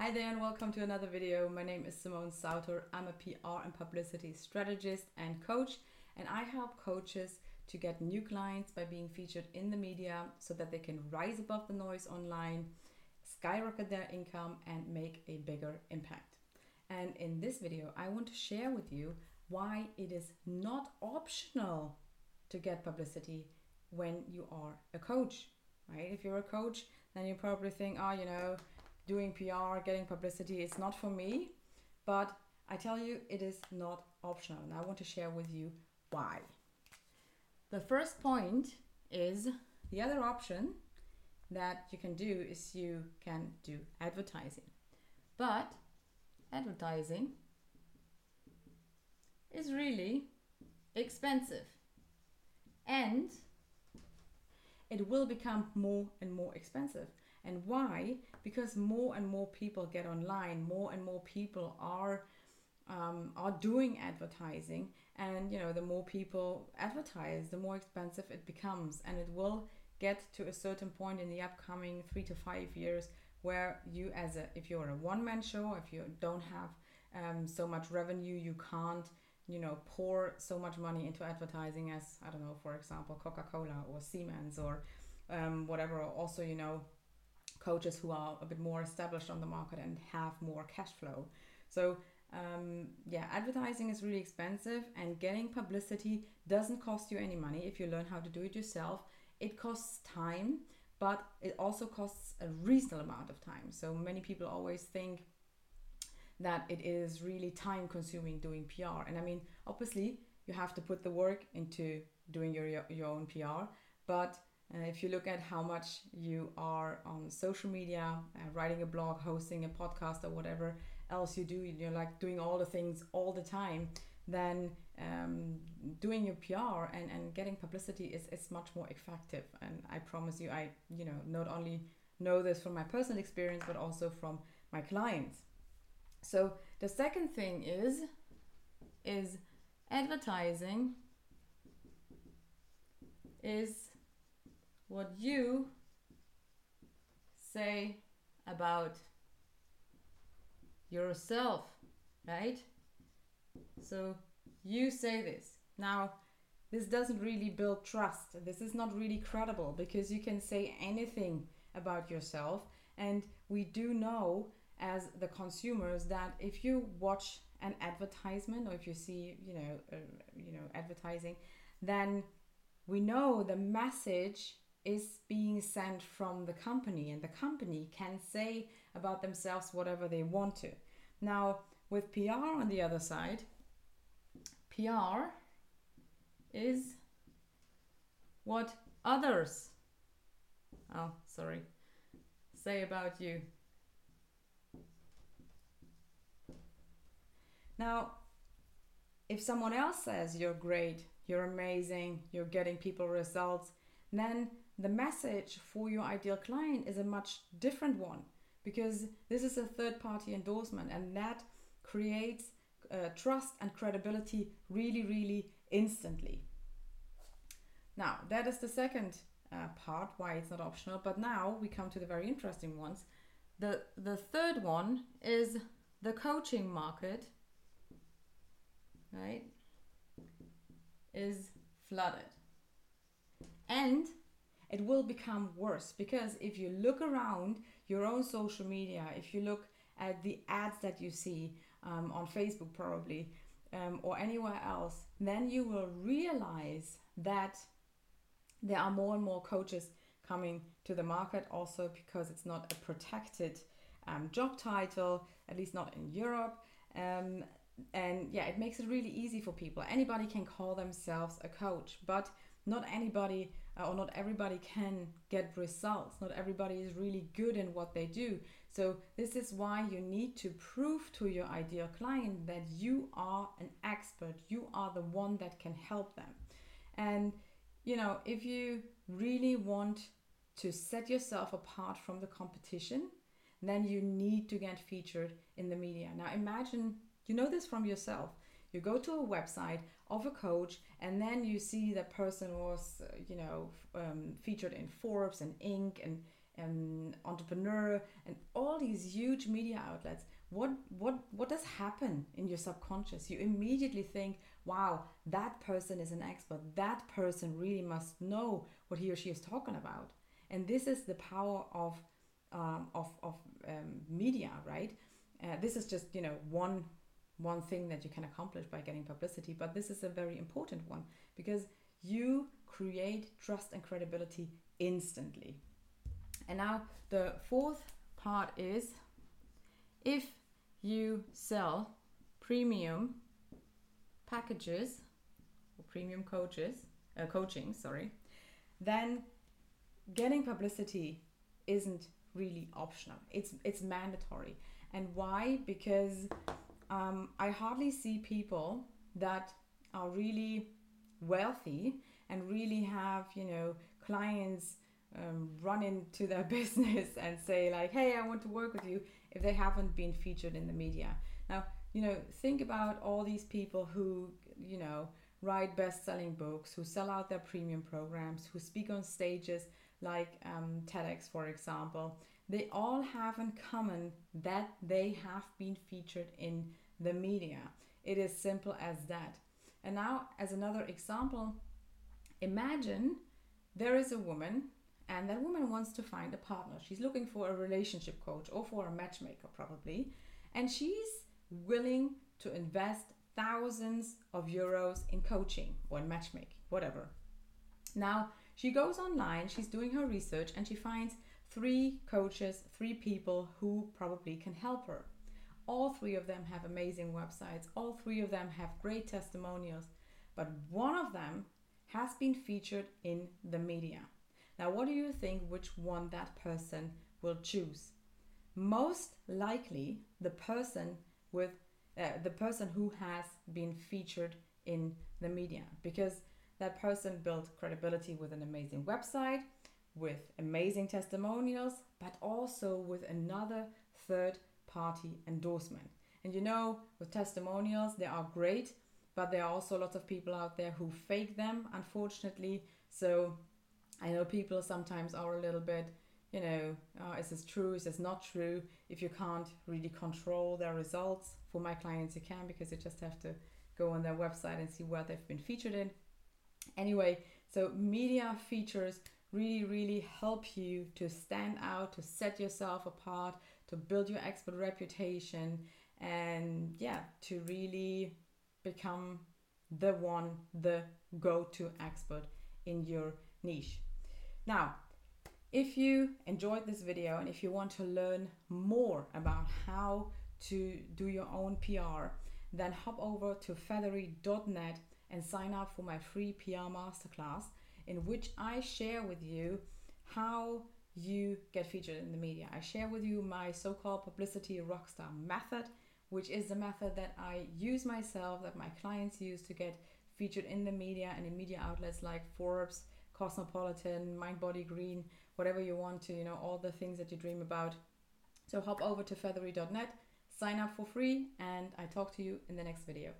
Hi there and welcome to another video. My name is Simone Sauter. I'm a PR and publicity strategist and coach and I help coaches to get new clients by being featured in the media so that they can rise above the noise online, skyrocket their income and make a bigger impact. And in this video, I want to share with you why it is not optional to get publicity when you are a coach, right? If you're a coach, then you probably think, oh, you know, doing PR, getting publicity is not for me. But I tell you, it is not optional. And I want to share with you why. The first point is the other option that you can do is you can do advertising. But advertising is really expensive and it will become more and more expensive. And why? Because more and more people get online, more and more people are um, are doing advertising, and you know the more people advertise, the more expensive it becomes, and it will get to a certain point in the upcoming three to five years where you, as a if you're a one man show, if you don't have um, so much revenue, you can't you know pour so much money into advertising as I don't know, for example, Coca Cola or Siemens or um, whatever. Also, you know, coaches who are a bit more established on the market and have more cash flow. So um, yeah, advertising is really expensive, and getting publicity doesn't cost you any money if you learn how to do it yourself. It costs time, but it also costs a reasonable amount of time. So many people always think that it is really time consuming doing PR. And I mean, obviously, you have to put the work into doing your, your own PR, but uh, if you look at how much you are on social media, uh, writing a blog, hosting a podcast, or whatever else you do, you're like doing all the things all the time, then um, doing your PR and, and getting publicity is, is much more effective. And I promise you, I you know not only know this from my personal experience, but also from my clients. So the second thing is is advertising is what you say about yourself, right? So you say this. Now, this doesn't really build trust. This is not really credible because you can say anything about yourself. And we do know as the consumers that if you watch an advertisement or if you see, you know, uh, you know, advertising, then we know the message is being sent from the company and the company can say about themselves whatever they want to. Now, with PR on the other side, PR is what others, oh, sorry, say about you. Now, if someone else says you're great, you're amazing, you're getting people results, then the message for your ideal client is a much different one because this is a third party endorsement and that creates uh, trust and credibility really, really instantly. Now, that is the second uh, part why it's not optional, but now we come to the very interesting ones. The, the third one is the coaching market, right, is flooded. And it will become worse because if you look around your own social media, if you look at the ads that you see um, on Facebook, probably, um, or anywhere else, then you will realize that there are more and more coaches coming to the market also because it's not a protected um, job title, at least not in Europe. Um, and yeah, it makes it really easy for people. Anybody can call themselves a coach, but not anybody uh, or not everybody can get results. Not everybody is really good in what they do. So, this is why you need to prove to your ideal client that you are an expert, you are the one that can help them. And, you know, if you really want to set yourself apart from the competition, then you need to get featured in the media. Now, imagine you know this from yourself you go to a website of a coach and then you see that person was uh, you know um, featured in forbes and inc. and entrepreneur and all these huge media outlets. What what what does happen in your subconscious? You immediately think wow that person is an expert. That person really must know what he or she is talking about. And this is the power of um, of, of um, media right? Uh, this is just you know one one thing that you can accomplish by getting publicity but this is a very important one because you create trust and credibility instantly. And now the fourth part is if you sell premium packages or premium coaches uh, coaching sorry then getting publicity isn't really optional. It's it's mandatory. And why? Because um, i hardly see people that are really wealthy and really have you know clients um, run into their business and say like hey i want to work with you if they haven't been featured in the media. Now you know think about all these people who you know write best-selling books who sell out their premium programs who speak on stages like um, tedx for example. They all have in common that they have been featured in the media. It is simple as that. And now as another example imagine there is a woman and that woman wants to find a partner. She's looking for a relationship coach or for a matchmaker, probably, and she's willing to invest thousands of euros in coaching or in matchmaking, whatever. Now, she goes online, she's doing her research, and she finds three coaches, three people who probably can help her. All three of them have amazing websites, all three of them have great testimonials, but one of them has been featured in the media. Now, what do you think which one that person will choose? Most likely, the person with uh, the person who has been featured in the media because that person built credibility with an amazing website, with amazing testimonials, but also with another third party endorsement. And you know, with testimonials, they are great, but there are also lots of people out there who fake them, unfortunately. So I know people sometimes are a little bit, you know, uh, is this true? Is this not true? If you can't really control their results, for my clients, you can because you just have to go on their website and see where they've been featured in. Anyway, so media features really, really help you to stand out, to set yourself apart, to build your expert reputation, and yeah, to really become the one, the go to expert in your niche. Now, if you enjoyed this video and if you want to learn more about how to do your own PR, then hop over to feathery.net and sign up for my free PR masterclass in which I share with you how you get featured in the media. I share with you my so called publicity rockstar method, which is the method that I use myself, that my clients use to get featured in the media and in media outlets like Forbes, Cosmopolitan, Mind Body Green, whatever you want to, you know, all the things that you dream about. So hop over to feathery.net, sign up for free, and I talk to you in the next video.